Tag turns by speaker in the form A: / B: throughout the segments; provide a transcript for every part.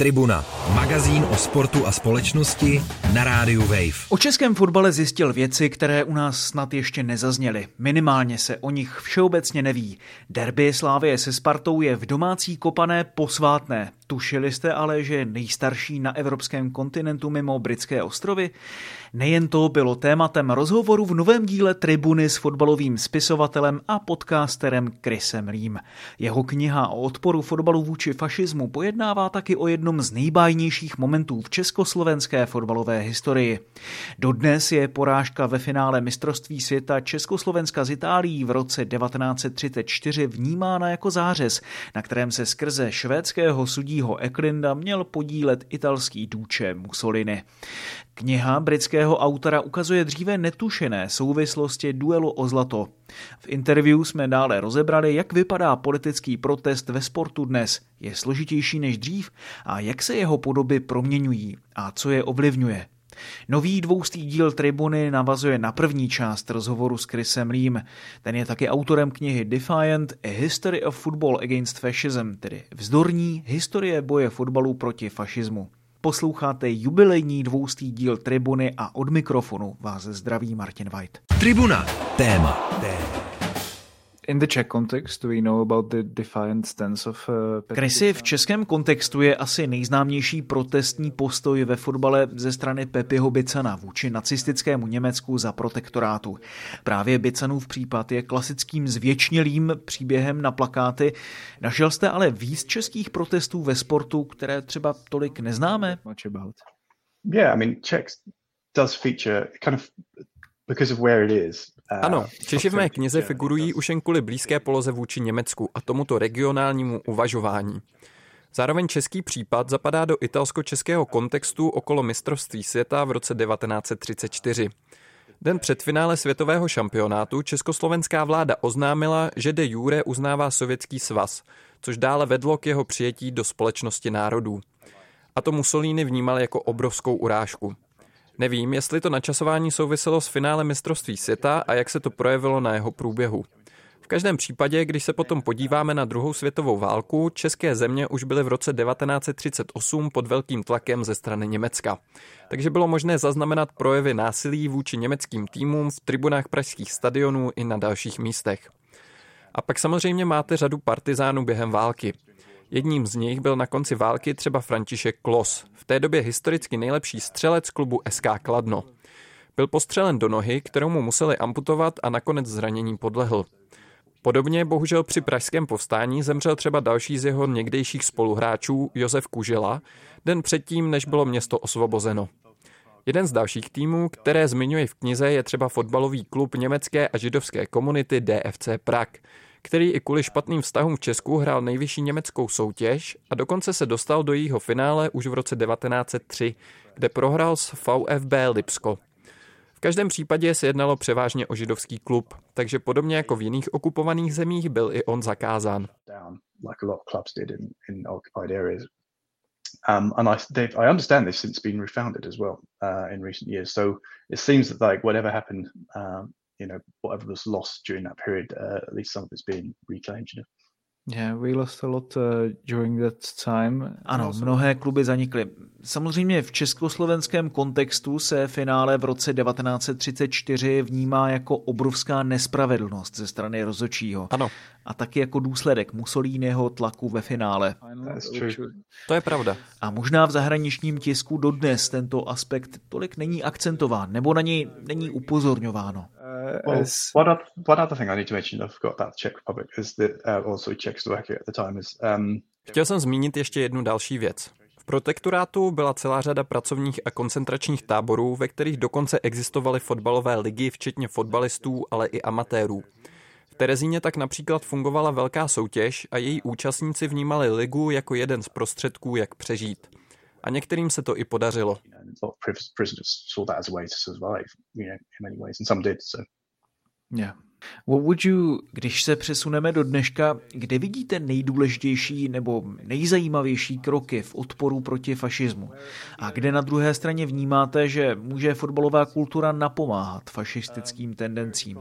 A: Tribuna, magazín o sportu a společnosti na rádiu Wave.
B: O českém fotbale zjistil věci, které u nás snad ještě nezazněly. Minimálně se o nich všeobecně neví. Derby Slávie se Spartou je v domácí kopané posvátné. Tušili jste ale, že nejstarší na evropském kontinentu mimo britské ostrovy? Nejen to bylo tématem rozhovoru v novém díle Tribuny s fotbalovým spisovatelem a podcasterem Chrisem Rým. Jeho kniha o odporu fotbalu vůči fašismu pojednává taky o jednom z nejbájnějších momentů v československé fotbalové historii. Dodnes je porážka ve finále mistrovství světa Československa z Itálií v roce 1934 vnímána jako zářez, na kterém se skrze švédského sudího Eklinda měl podílet italský důče Mussolini. Kniha britského autora ukazuje dříve netušené souvislosti duelu o zlato. V interview jsme dále rozebrali, jak vypadá politický protest ve sportu dnes. Je složitější než dřív a jak se jeho podoby proměňují a co je ovlivňuje. Nový dvoustý díl Tribuny navazuje na první část rozhovoru s Chrisem Lím. Ten je taky autorem knihy Defiant A History of Football Against Fascism, tedy vzdorní historie boje fotbalu proti fašismu. Posloucháte jubilejní dvoustý díl Tribuny a od mikrofonu vás zdraví Martin White.
A: Tribuna. Téma. Téma.
B: In the Czech context, we know about the defiant stance of uh, v českém kontextu je asi nejznámější protestní postoj ve fotbale ze strany Pepiho Bicana vůči nacistickému Německu za protektorátu. Právě Bicanův případ je klasickým zvěčnělým příběhem na plakáty. Našel jste ale víc českých protestů ve sportu, které třeba tolik neznáme?
C: Yeah, I mean, Czech does feature kind of is.
D: Ano, Češi v mé knize figurují už jen kvůli blízké poloze vůči Německu a tomuto regionálnímu uvažování. Zároveň český případ zapadá do italsko-českého kontextu okolo mistrovství světa v roce 1934. Den před finále světového šampionátu československá vláda oznámila, že de jure uznává sovětský svaz, což dále vedlo k jeho přijetí do společnosti národů. A to Mussolini vnímal jako obrovskou urážku. Nevím, jestli to načasování souviselo s finále mistrovství světa a jak se to projevilo na jeho průběhu. V každém případě, když se potom podíváme na druhou světovou válku, české země už byly v roce 1938 pod velkým tlakem ze strany Německa. Takže bylo možné zaznamenat projevy násilí vůči německým týmům v tribunách pražských stadionů i na dalších místech. A pak samozřejmě máte řadu partizánů během války. Jedním z nich byl na konci války třeba František Klos, v té době historicky nejlepší střelec klubu SK Kladno. Byl postřelen do nohy, kterou mu museli amputovat a nakonec zraněním podlehl. Podobně bohužel při pražském povstání zemřel třeba další z jeho někdejších spoluhráčů, Josef Kužela, den předtím, než bylo město osvobozeno. Jeden z dalších týmů, které zmiňuji v knize, je třeba fotbalový klub německé a židovské komunity DFC Prag, který i kvůli špatným vztahům v Česku hrál nejvyšší německou soutěž a dokonce se dostal do jejího finále už v roce 1903, kde prohrál s VfB Lipsko. V každém případě se jednalo převážně o židovský klub, takže podobně jako v jiných okupovaných zemích byl i on zakázán.
C: Um, and I, I understand they've since been refounded as well uh, in recent years. So it seems that like whatever happened um, you know whatever was lost during that period, uh, at least some of it's being reclaimed. You know.
B: Yeah, we lost a lot uh, during that time. Ano, mnohé kluby zanikly. Samozřejmě v československém kontextu se finále v roce 1934 vnímá jako obrovská nespravedlnost ze strany rozočího.
D: Ano.
B: A taky jako důsledek Mussoliniho tlaku ve finále.
D: To je pravda.
B: A možná v zahraničním tisku dodnes tento aspekt tolik není akcentován, nebo na něj není upozorňováno.
C: Well, one, other, one other thing I need to mention, I forgot about the Czech Republic, is that uh, also Czechoslovakia at the time is. Um,
D: Chtěl jsem zmínit ještě jednu další věc. Protektorátu byla celá řada pracovních a koncentračních táborů, ve kterých dokonce existovaly fotbalové ligy, včetně fotbalistů, ale i amatérů. V Terezíně tak například fungovala velká soutěž a její účastníci vnímali ligu jako jeden z prostředků, jak přežít. A některým se to i podařilo.
B: Yeah. What would you, když se přesuneme do dneška, kde vidíte nejdůležitější nebo nejzajímavější kroky v odporu proti fašismu? A kde na druhé straně vnímáte, že může fotbalová kultura napomáhat fašistickým tendencím?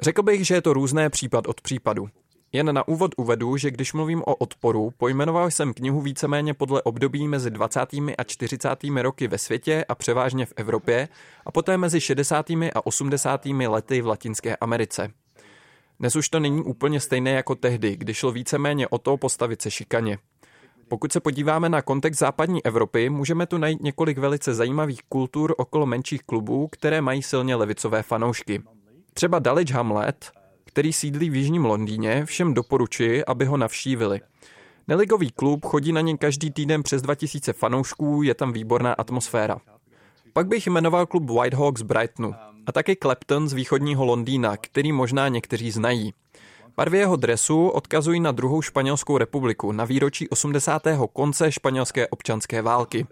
D: Řekl bych, že je to různé případ od případu. Jen na úvod uvedu, že když mluvím o odporu, pojmenoval jsem knihu víceméně podle období mezi 20. a 40. roky ve světě a převážně v Evropě a poté mezi 60. a 80. lety v Latinské Americe. Dnes už to není úplně stejné jako tehdy, kdy šlo víceméně o to postavit se šikaně. Pokud se podíváme na kontext západní Evropy, můžeme tu najít několik velice zajímavých kultur okolo menších klubů, které mají silně levicové fanoušky. Třeba Dulwich Hamlet, který sídlí v jižním Londýně, všem doporučuji, aby ho navštívili. Neligový klub chodí na něj každý týden přes 2000 fanoušků, je tam výborná atmosféra. Pak bych jmenoval klub Whitehawks Brightonu a taky Clapton z východního Londýna, který možná někteří znají. Barvy jeho dresu odkazují na druhou španělskou republiku, na výročí 80. konce španělské občanské války.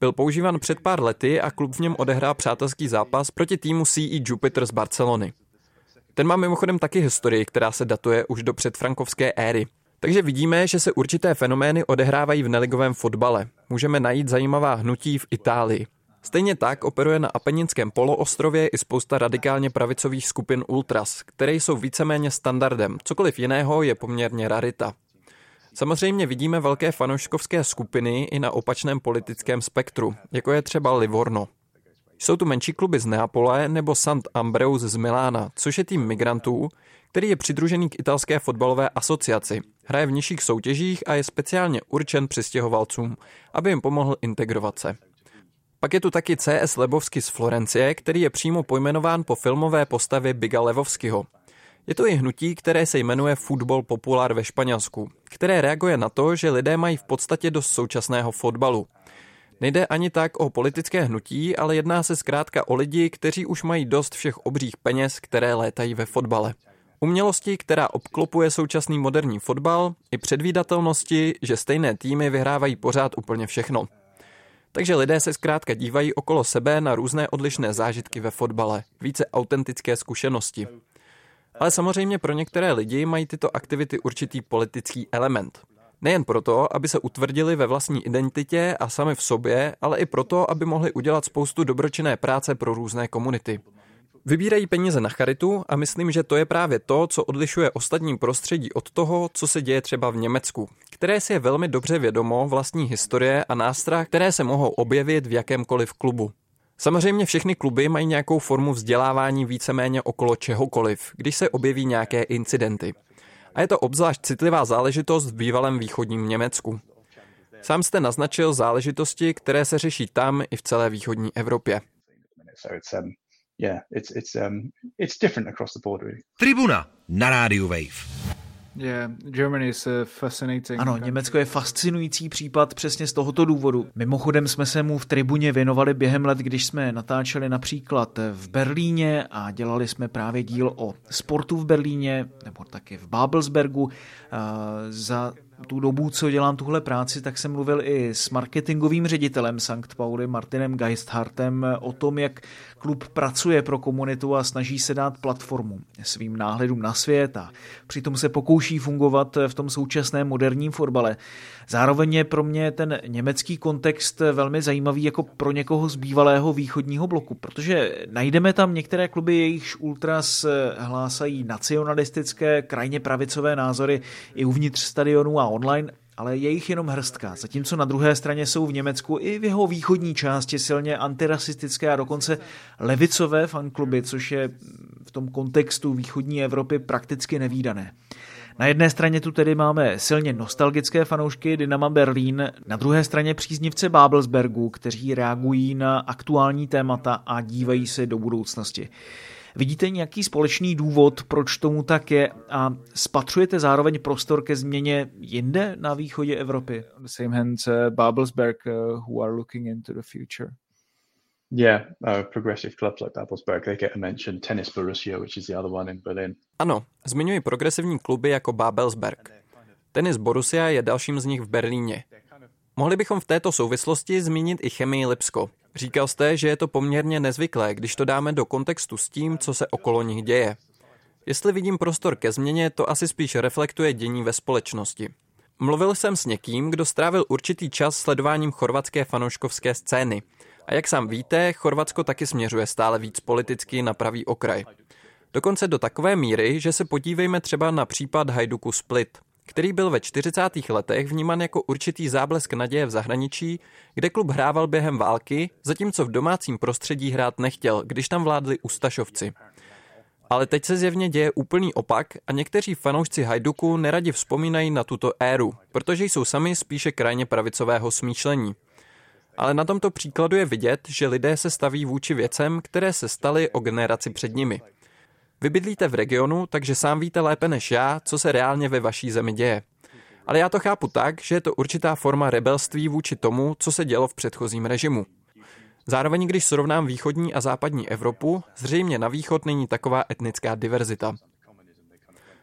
D: Byl používan před pár lety a klub v něm odehrál přátelský zápas proti týmu CE Jupiter z Barcelony. Ten má mimochodem taky historii, která se datuje už do předfrankovské éry. Takže vidíme, že se určité fenomény odehrávají v neligovém fotbale. Můžeme najít zajímavá hnutí v Itálii. Stejně tak operuje na Apeninském poloostrově i spousta radikálně pravicových skupin ultras, které jsou víceméně standardem, cokoliv jiného je poměrně rarita. Samozřejmě vidíme velké fanouškovské skupiny i na opačném politickém spektru, jako je třeba Livorno. Jsou tu menší kluby z Neapole nebo Sant Ambreus z Milána, což je tým migrantů, který je přidružený k italské fotbalové asociaci. Hraje v nižších soutěžích a je speciálně určen přistěhovalcům, aby jim pomohl integrovat se. Pak je tu taky CS Lebovsky z Florencie, který je přímo pojmenován po filmové postavě Biga Levovskyho. Je to i hnutí, které se jmenuje Football Popular ve Španělsku, které reaguje na to, že lidé mají v podstatě dost současného fotbalu. Nejde ani tak o politické hnutí, ale jedná se zkrátka o lidi, kteří už mají dost všech obřích peněz, které létají ve fotbale. Umělosti, která obklopuje současný moderní fotbal, i předvídatelnosti, že stejné týmy vyhrávají pořád úplně všechno. Takže lidé se zkrátka dívají okolo sebe na různé odlišné zážitky ve fotbale, více autentické zkušenosti. Ale samozřejmě pro některé lidi mají tyto aktivity určitý politický element. Nejen proto, aby se utvrdili ve vlastní identitě a sami v sobě, ale i proto, aby mohli udělat spoustu dobročinné práce pro různé komunity. Vybírají peníze na charitu a myslím, že to je právě to, co odlišuje ostatním prostředí od toho, co se děje třeba v Německu, které si je velmi dobře vědomo vlastní historie a nástrah, které se mohou objevit v jakémkoliv klubu. Samozřejmě všechny kluby mají nějakou formu vzdělávání víceméně okolo čehokoliv, když se objeví nějaké incidenty. A je to obzvlášť citlivá záležitost v bývalém východním Německu. Sám jste naznačil záležitosti, které se řeší tam i v celé východní Evropě. Um, um,
A: Tribuna na rádiu Wave.
B: Yeah, Germany is fascinating. Ano, Německo je fascinující případ přesně z tohoto důvodu. Mimochodem jsme se mu v tribuně věnovali během let, když jsme natáčeli například v Berlíně a dělali jsme právě díl o sportu v Berlíně, nebo taky v Babelsbergu. Za tu dobu, co dělám tuhle práci, tak jsem mluvil i s marketingovým ředitelem Sankt Pauli Martinem Geisthartem o tom, jak klub pracuje pro komunitu a snaží se dát platformu svým náhledům na svět a přitom se pokouší fungovat v tom současném moderním fotbale. Zároveň je pro mě ten německý kontext velmi zajímavý jako pro někoho z bývalého východního bloku, protože najdeme tam některé kluby, jejichž ultras hlásají nacionalistické, krajně pravicové názory i uvnitř stadionů a online, ale je jich jenom hrstka, zatímco na druhé straně jsou v Německu i v jeho východní části silně antirasistické a dokonce levicové fankluby, což je v tom kontextu východní Evropy prakticky nevýdané. Na jedné straně tu tedy máme silně nostalgické fanoušky Dynama Berlín, na druhé straně příznivce Babelsbergu, kteří reagují na aktuální témata a dívají se do budoucnosti. Vidíte nějaký společný důvod, proč tomu tak je a spatřujete zároveň prostor ke změně jinde na východě Evropy? The same hands uh, Babelsberg, uh, who are looking into the future.
C: Yeah, uh, progressive clubs like Babelsberg, they get a mention. Tennis Borussia, which is the other one in Berlin.
D: Ano, zmiňuji progresivní kluby jako Babelsberg. Tenis Borussia je dalším z nich v Berlíně. Mohli bychom v této souvislosti zmínit i chemii Lipsko. Říkal jste, že je to poměrně nezvyklé, když to dáme do kontextu s tím, co se okolo nich děje. Jestli vidím prostor ke změně, to asi spíš reflektuje dění ve společnosti. Mluvil jsem s někým, kdo strávil určitý čas sledováním chorvatské fanouškovské scény. A jak sám víte, Chorvatsko taky směřuje stále víc politicky na pravý okraj. Dokonce do takové míry, že se podívejme třeba na případ Hajduku Split, který byl ve 40. letech vnímán jako určitý záblesk naděje v zahraničí, kde klub hrával během války, zatímco v domácím prostředí hrát nechtěl, když tam vládli Ustašovci. Ale teď se zjevně děje úplný opak a někteří fanoušci Hajduku neradi vzpomínají na tuto éru, protože jsou sami spíše krajně pravicového smýšlení. Ale na tomto příkladu je vidět, že lidé se staví vůči věcem, které se staly o generaci před nimi. Vy bydlíte v regionu, takže sám víte lépe než já, co se reálně ve vaší zemi děje. Ale já to chápu tak, že je to určitá forma rebelství vůči tomu, co se dělo v předchozím režimu. Zároveň, když srovnám východní a západní Evropu, zřejmě na východ není taková etnická diverzita.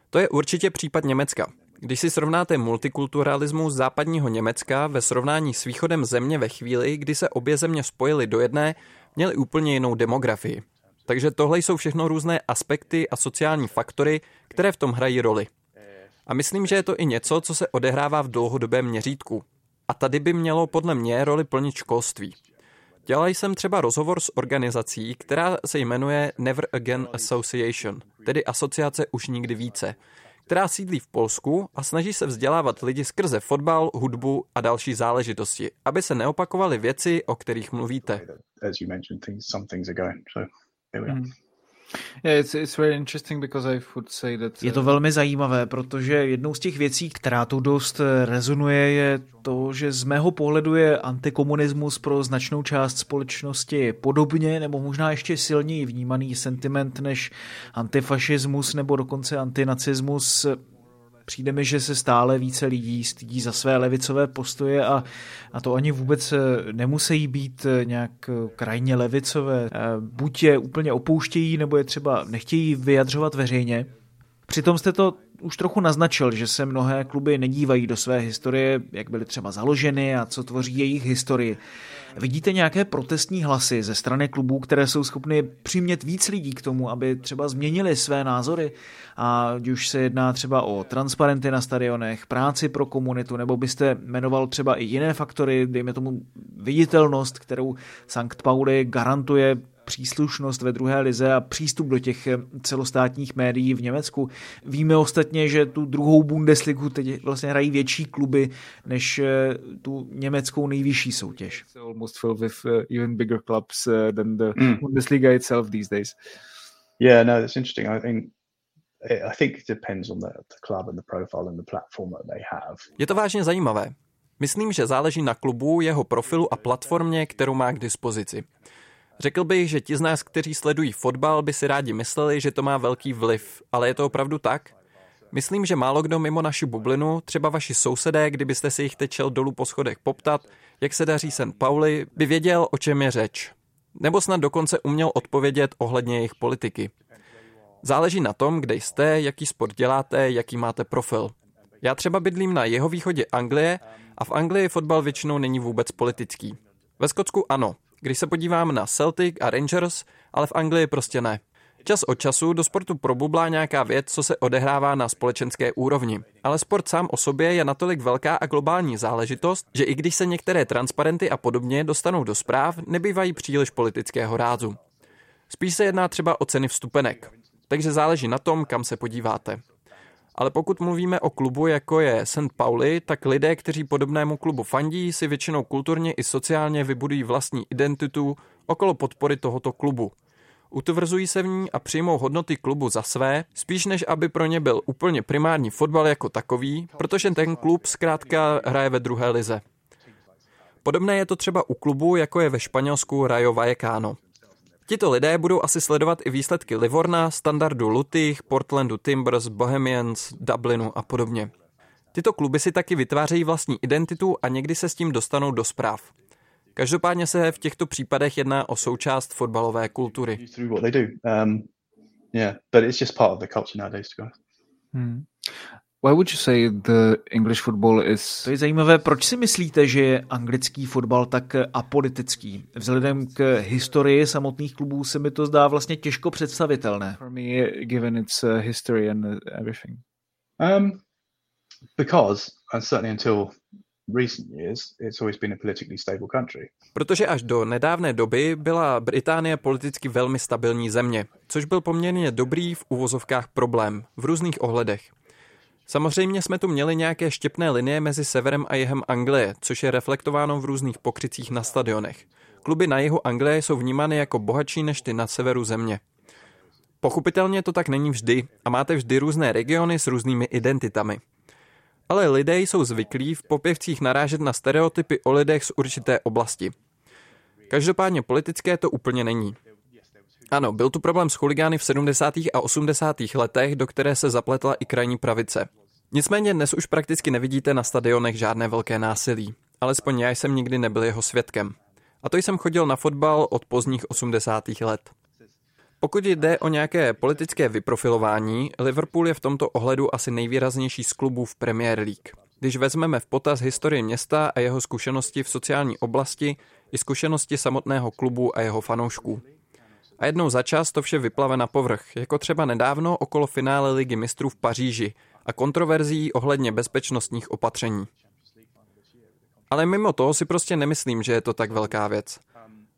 D: To je určitě případ Německa. Když si srovnáte multikulturalismus západního Německa ve srovnání s východem země ve chvíli, kdy se obě země spojily do jedné, měly úplně jinou demografii. Takže tohle jsou všechno různé aspekty a sociální faktory, které v tom hrají roli. A myslím, že je to i něco, co se odehrává v dlouhodobém měřítku. A tady by mělo podle mě roli plnit školství. Dělal jsem třeba rozhovor s organizací, která se jmenuje Never Again Association, tedy Asociace už nikdy více, která sídlí v Polsku a snaží se vzdělávat lidi skrze fotbal, hudbu a další záležitosti, aby se neopakovaly věci, o kterých mluvíte.
B: Je to velmi zajímavé, protože jednou z těch věcí, která tu dost rezonuje, je to, že z mého pohledu je antikomunismus pro značnou část společnosti podobně nebo možná ještě silněji vnímaný sentiment než antifašismus nebo dokonce antinacismus Přijde mi, že se stále více lidí stydí za své levicové postoje a, a to ani vůbec eh, nemusí být eh, nějak eh, krajně levicové. Buď je úplně opouštějí, nebo je třeba nechtějí vyjadřovat veřejně. Přitom jste to už trochu naznačil, že se mnohé kluby nedívají do své historie, jak byly třeba založeny a co tvoří jejich historii. Vidíte nějaké protestní hlasy ze strany klubů, které jsou schopny přimět víc lidí k tomu, aby třeba změnili své názory? A už se jedná třeba o transparenty na stadionech, práci pro komunitu, nebo byste jmenoval třeba i jiné faktory, dejme tomu viditelnost, kterou Sankt Pauli garantuje příslušnost ve druhé lize a přístup do těch eh, celostátních médií v Německu. Víme ostatně, že tu druhou Bundesligu teď vlastně hrají větší kluby než eh, tu německou nejvyšší soutěž. Almost filled with uh, even bigger clubs than the mm. Bundesliga itself these days.
C: Yeah, no, that's interesting. I think I think it depends on the, the club and the profile and the platform that they have.
D: Je to vážně zajímavé. Myslím, že záleží na klubu, jeho profilu a platformě, kterou má k dispozici. Řekl bych, že ti z nás, kteří sledují fotbal, by si rádi mysleli, že to má velký vliv, ale je to opravdu tak? Myslím, že málo kdo mimo naši bublinu, třeba vaši sousedé, kdybyste si jich tečel dolů po schodech poptat, jak se daří St. Pauli, by věděl, o čem je řeč. Nebo snad dokonce uměl odpovědět ohledně jejich politiky. Záleží na tom, kde jste, jaký sport děláte, jaký máte profil. Já třeba bydlím na jeho východě Anglie a v Anglii fotbal většinou není vůbec politický. Ve Skotsku ano, když se podívám na Celtic a Rangers, ale v Anglii prostě ne. Čas od času do sportu probublá nějaká věc, co se odehrává na společenské úrovni. Ale sport sám o sobě je natolik velká a globální záležitost, že i když se některé transparenty a podobně dostanou do zpráv, nebývají příliš politického rázu. Spíš se jedná třeba o ceny vstupenek. Takže záleží na tom, kam se podíváte. Ale pokud mluvíme o klubu, jako je St. Pauli, tak lidé, kteří podobnému klubu fandí, si většinou kulturně i sociálně vybudují vlastní identitu okolo podpory tohoto klubu. Utvrzují se v ní a přijmou hodnoty klubu za své, spíš než aby pro ně byl úplně primární fotbal jako takový, protože ten klub zkrátka hraje ve druhé lize. Podobné je to třeba u klubu, jako je ve Španělsku Rayo Vallecano. Tito lidé budou asi sledovat i výsledky Livorna, Standardu Lutych, Portlandu Timbers, Bohemians, Dublinu a podobně. Tyto kluby si taky vytvářejí vlastní identitu a někdy se s tím dostanou do zpráv. Každopádně se v těchto případech jedná o součást fotbalové kultury.
B: Hmm. Why would you say the English football is... To je zajímavé, proč si myslíte, že je anglický fotbal tak apolitický? Vzhledem k historii samotných klubů se mi to zdá vlastně těžko představitelné. For me, given its uh, history and everything.
C: Um, because, and certainly until
D: Protože až do nedávné doby byla Británie politicky velmi stabilní země, což byl poměrně dobrý v uvozovkách problém v různých ohledech. Samozřejmě jsme tu měli nějaké štěpné linie mezi severem a jihem Anglie, což je reflektováno v různých pokrycích na stadionech. Kluby na jihu Anglie jsou vnímány jako bohatší než ty na severu země. Pochopitelně to tak není vždy a máte vždy různé regiony s různými identitami. Ale lidé jsou zvyklí v popěvcích narážet na stereotypy o lidech z určité oblasti. Každopádně politické to úplně není. Ano, byl tu problém s chuligány v 70. a 80. letech, do které se zapletla i krajní pravice. Nicméně dnes už prakticky nevidíte na stadionech žádné velké násilí. Alespoň já jsem nikdy nebyl jeho svědkem. A to jsem chodil na fotbal od pozdních 80. let. Pokud jde o nějaké politické vyprofilování, Liverpool je v tomto ohledu asi nejvýraznější z klubů v Premier League. Když vezmeme v potaz historii města a jeho zkušenosti v sociální oblasti i zkušenosti samotného klubu a jeho fanoušků. A jednou za čas to vše vyplave na povrch, jako třeba nedávno okolo finále Ligy mistrů v Paříži a kontroverzí ohledně bezpečnostních opatření. Ale mimo to si prostě nemyslím, že je to tak velká věc.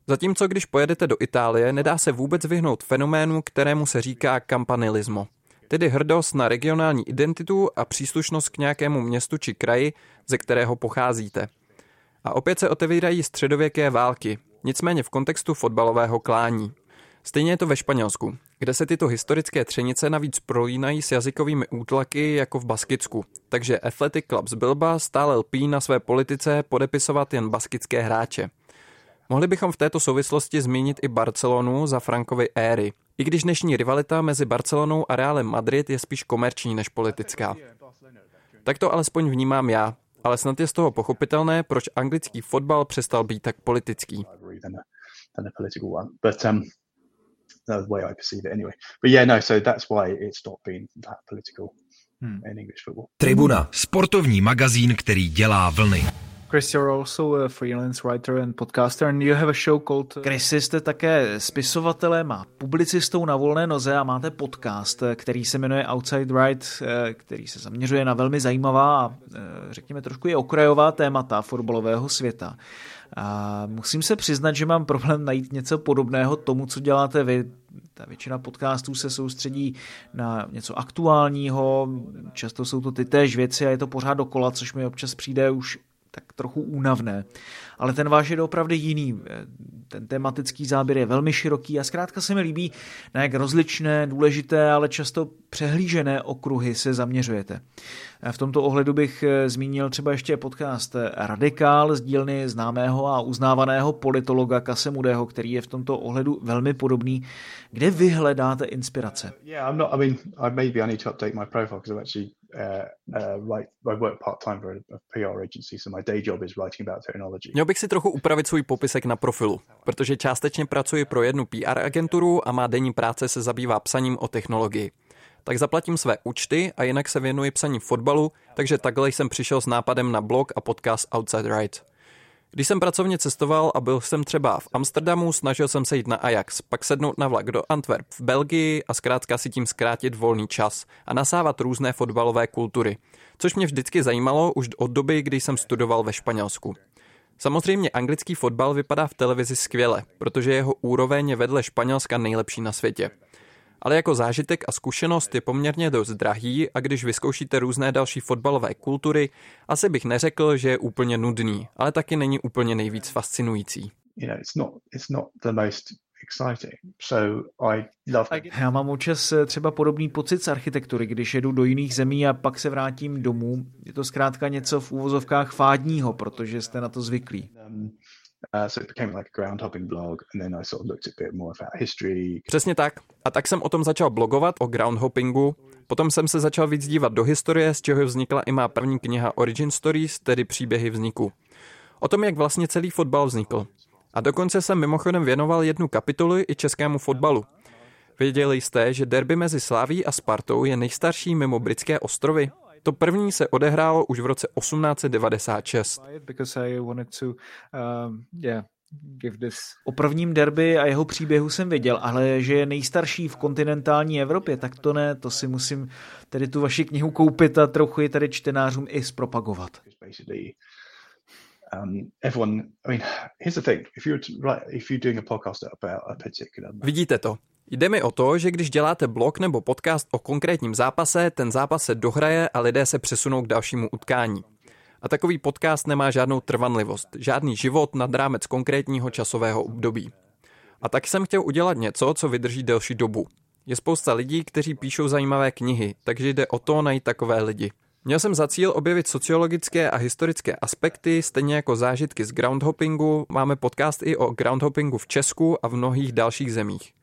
D: Zatímco když pojedete do Itálie, nedá se vůbec vyhnout fenoménu, kterému se říká kampanilismo, tedy hrdost na regionální identitu a příslušnost k nějakému městu či kraji, ze kterého pocházíte. A opět se otevírají středověké války, nicméně v kontextu fotbalového klání. Stejně je to ve Španělsku, kde se tyto historické třenice navíc prolínají s jazykovými útlaky jako v Baskicku. Takže Athletic Club z Bilba stále lpí na své politice podepisovat jen baskické hráče. Mohli bychom v této souvislosti zmínit i Barcelonu za Frankovy éry, i když dnešní rivalita mezi Barcelonou a Realem Madrid je spíš komerční než politická. Tak to alespoň vnímám já, ale snad je z toho pochopitelné, proč anglický fotbal přestal být tak politický. That's the way I perceive it anyway. But yeah, no, so that's why it stopped being that political hmm. in English football.
A: Tribuna, sportovní magazín, který dělá vlny.
B: Chris, you're also a freelance writer and podcaster and you have a show called... Chris, jste také spisovatelem a publicistou na volné noze a máte podcast, který se jmenuje Outside Right, eh, který se zaměřuje na velmi zajímavá a eh, řekněme trošku je okrajová témata fotbalového světa. A musím se přiznat, že mám problém najít něco podobného tomu, co děláte vy. Ta většina podcastů se soustředí na něco aktuálního, často jsou to ty též věci a je to pořád dokola, což mi občas přijde už tak trochu únavné. Ale ten váš je opravdu jiný. Ten tematický záběr je velmi široký a zkrátka se mi líbí, na jak rozličné, důležité, ale často přehlížené okruhy se zaměřujete. V tomto ohledu bych eh, zmínil třeba ještě podcast Radikál z dílny známého a uznávaného politologa Kasemudého, který je v tomto ohledu velmi podobný. Kde vy hledáte inspirace?
C: Yeah, not, I mean, I job is writing about technology.
D: Měl bych si trochu upravit svůj popisek na profilu, protože částečně pracuji pro jednu PR agenturu a má denní práce se zabývá psaním o technologii. Tak zaplatím své účty a jinak se věnuji psaní fotbalu, takže takhle jsem přišel s nápadem na blog a podcast Outside Right. Když jsem pracovně cestoval a byl jsem třeba v Amsterdamu, snažil jsem se jít na Ajax, pak sednout na vlak do Antwerp v Belgii a zkrátka si tím zkrátit volný čas a nasávat různé fotbalové kultury, což mě vždycky zajímalo už od doby, kdy jsem studoval ve Španělsku. Samozřejmě anglický fotbal vypadá v televizi skvěle, protože jeho úroveň je vedle Španělska nejlepší na světě ale jako zážitek a zkušenost je poměrně dost drahý a když vyzkoušíte různé další fotbalové kultury, asi bych neřekl, že je úplně nudný, ale taky není úplně nejvíc fascinující.
B: Já mám občas eh, třeba podobný pocit z architektury, když jedu do jiných zemí a pak se vrátím domů. Je to zkrátka něco v úvozovkách fádního, protože jste na to zvyklí.
D: Přesně tak. A tak jsem o tom začal blogovat o groundhoppingu. Potom jsem se začal víc dívat do historie, z čeho vznikla i má první kniha Origin Stories, tedy příběhy vzniku. O tom, jak vlastně celý fotbal vznikl. A dokonce jsem mimochodem věnoval jednu kapitolu i českému fotbalu. Věděli jste, že derby mezi Sláví a Spartou je nejstarší mimo britské ostrovy? To první se odehrálo už v roce 1896.
B: O prvním derby a jeho příběhu jsem věděl, ale že je nejstarší v kontinentální Evropě, tak to ne, to si musím tedy tu vaši knihu koupit a trochu ji tady čtenářům i zpropagovat.
C: um.
D: Vidíte to. Jde mi o to, že když děláte blog nebo podcast o konkrétním zápase, ten zápas se dohraje a lidé se přesunou k dalšímu utkání. A takový podcast nemá žádnou trvanlivost, žádný život nad rámec konkrétního časového období. A tak jsem chtěl udělat něco, co vydrží delší dobu. Je spousta lidí, kteří píšou zajímavé knihy, takže jde o to najít takové lidi. Měl jsem za cíl objevit sociologické a historické aspekty, stejně jako zážitky z groundhoppingu. Máme podcast i o groundhoppingu v Česku a v mnohých dalších zemích.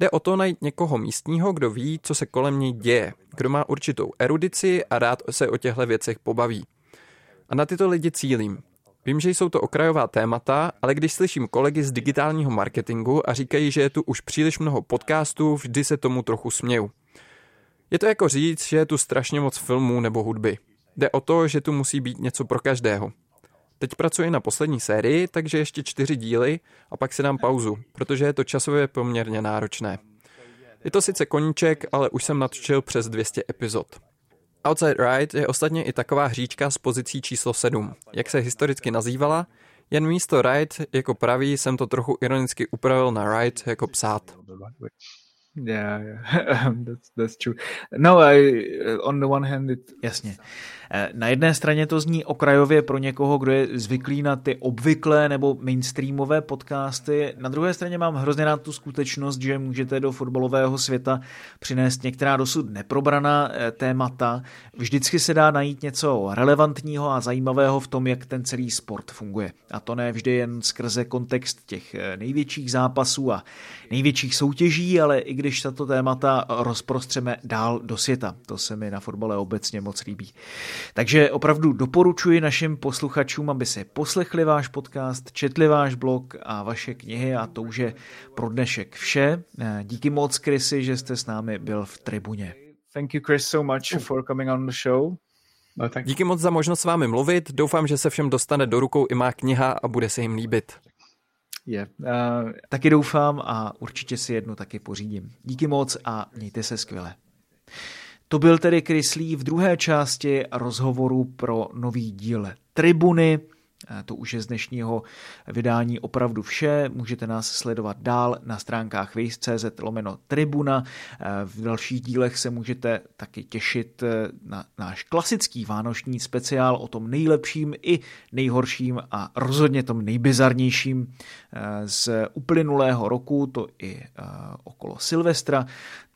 D: Jde o to najít někoho místního, kdo ví, co se kolem něj děje, kdo má určitou erudici a rád se o těchto věcech pobaví. A na tyto lidi cílím. Vím, že jsou to okrajová témata, ale když slyším kolegy z digitálního marketingu a říkají, že je tu už příliš mnoho podcastů, vždy se tomu trochu směju. Je to jako říct, že je tu strašně moc filmů nebo hudby. Jde o to, že tu musí být něco pro každého. Teď pracuji na poslední sérii, takže ještě čtyři díly a pak si dám pauzu, protože je to časově poměrně náročné. Je to sice koníček, ale už jsem natočil přes 200 epizod. Outside Right je ostatně i taková hříčka s pozicí číslo 7, jak se historicky nazývala, jen místo right jako pravý jsem to trochu ironicky upravil na right jako psát.
B: Yeah, yeah. that's, that's true. No, I, on the one hand it... Jasně. Eh, na jedné straně to zní okrajově pro někoho, kdo je zvyklý na ty obvyklé nebo mainstreamové podcasty. Na druhé straně mám hrozně rád tu skutečnost, že můžete do fotbalového světa přinést některá dosud neprobraná eh, témata. Vždycky se dá najít něco relevantního a zajímavého v tom, jak ten celý sport funguje. A to ne vždy jen skrze kontext těch eh, největších zápasů a největších soutěží, ale i když tato témata rozprostřeme dál do světa. To se mi na fotbale obecně moc líbí. Takže opravdu doporučuji našim posluchačům, aby si poslechli váš podcast, četli váš blog a vaše knihy a to už je pro dnešek vše. Eh, díky moc, Chrisy, že jste s námi byl v tribuně. Thank you, Chris, so much for coming on the show.
D: No, Díky moc za možnost s vámi mluvit. Doufám, že se všem dostane do rukou i má kniha a bude se jim líbit.
B: Je. Uh, taky doufám a určitě si jednu taky pořídím. Díky moc a mějte se skvěle. To byl tedy Lee v druhé části rozhovoru pro nový díl Tribuny. To už je z dnešního vydání opravdu vše. Můžete nás sledovat dál na stránkách waze.cz lomeno Tribuna. V dalších dílech se můžete taky těšit na náš klasický vánoční speciál o tom nejlepším i nejhorším a rozhodně tom nejbizarnějším z uplynulého roku, to i okolo Silvestra.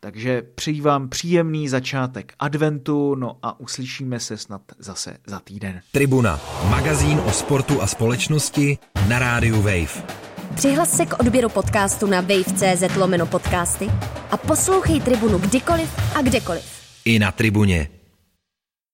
B: Takže přeji vám příjemný začátek adventu, no a uslyšíme se snad zase za týden.
A: Tribuna, magazín o sportu a společnosti na rádiu Wave.
E: Přihlas se k odběru podcastu na wave.cz lomeno podcasty a poslouchej Tribunu kdykoliv a kdekoliv.
A: I na Tribuně.